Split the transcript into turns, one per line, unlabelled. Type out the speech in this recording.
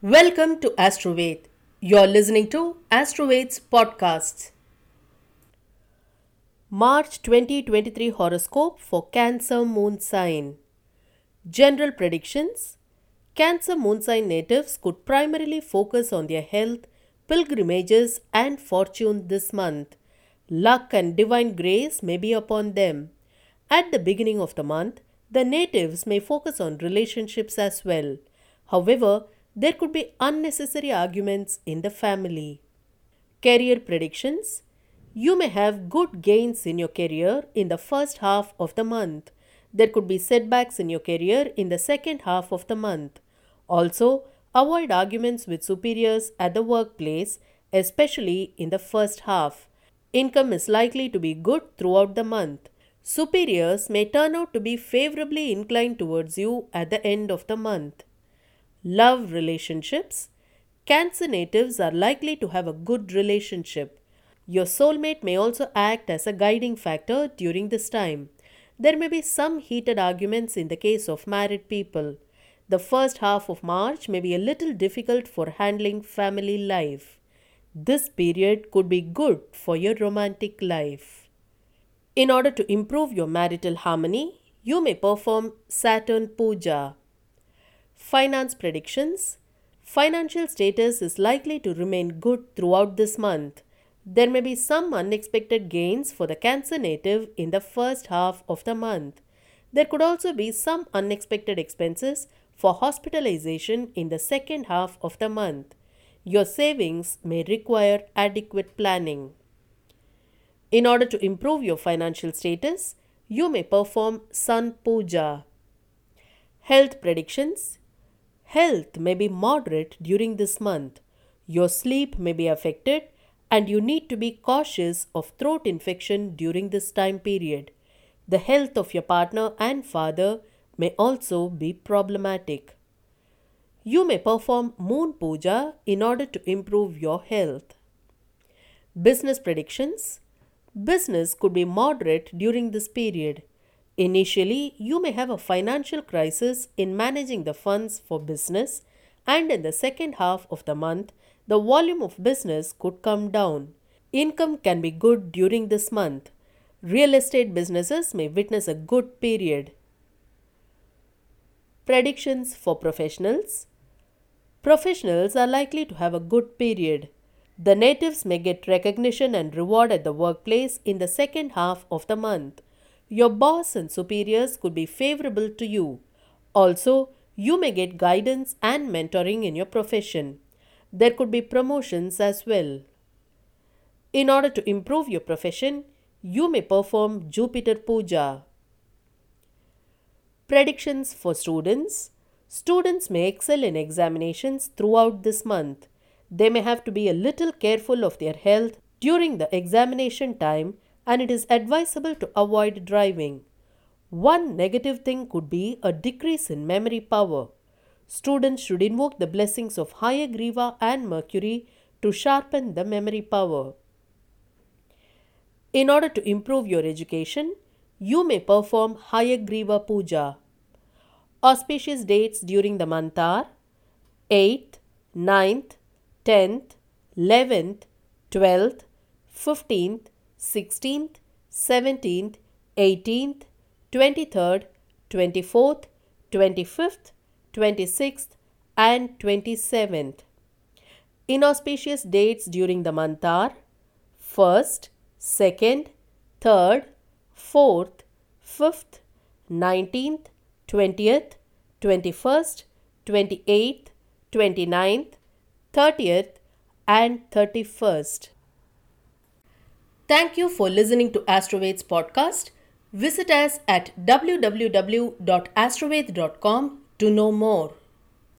Welcome to Astroved. You're listening to Astroved's podcasts. March 2023 horoscope for Cancer moon sign. General predictions Cancer moon sign natives could primarily focus on their health, pilgrimages, and fortune this month. Luck and divine grace may be upon them. At the beginning of the month, the natives may focus on relationships as well. However, there could be unnecessary arguments in the family. Career predictions You may have good gains in your career in the first half of the month. There could be setbacks in your career in the second half of the month. Also, avoid arguments with superiors at the workplace, especially in the first half. Income is likely to be good throughout the month. Superiors may turn out to be favorably inclined towards you at the end of the month. Love relationships. Cancer natives are likely to have a good relationship. Your soulmate may also act as a guiding factor during this time. There may be some heated arguments in the case of married people. The first half of March may be a little difficult for handling family life. This period could be good for your romantic life. In order to improve your marital harmony, you may perform Saturn Puja. Finance predictions Financial status is likely to remain good throughout this month. There may be some unexpected gains for the Cancer native in the first half of the month. There could also be some unexpected expenses for hospitalization in the second half of the month. Your savings may require adequate planning. In order to improve your financial status, you may perform Sun Puja. Health predictions Health may be moderate during this month. Your sleep may be affected and you need to be cautious of throat infection during this time period. The health of your partner and father may also be problematic. You may perform Moon Puja in order to improve your health. Business predictions Business could be moderate during this period. Initially, you may have a financial crisis in managing the funds for business, and in the second half of the month, the volume of business could come down. Income can be good during this month. Real estate businesses may witness a good period. Predictions for professionals Professionals are likely to have a good period. The natives may get recognition and reward at the workplace in the second half of the month. Your boss and superiors could be favorable to you. Also, you may get guidance and mentoring in your profession. There could be promotions as well. In order to improve your profession, you may perform Jupiter Puja. Predictions for students Students may excel in examinations throughout this month. They may have to be a little careful of their health during the examination time and it is advisable to avoid driving. One negative thing could be a decrease in memory power. Students should invoke the blessings of Hayagriva and Mercury to sharpen the memory power. In order to improve your education, you may perform Hayagriva Puja. Auspicious dates during the month are 8th, 9th, 10th, 11th, 12th, 15th, 16th, 17th, 18th, 23rd, 24th, 25th, 26th, and 27th. Inauspicious dates during the month are 1st, 2nd, 3rd, 4th, 5th, 19th, 20th, 21st, 28th, 29th, 30th, and 31st. Thank you for listening to Astroved's podcast. Visit us at www.astroved.com to know more.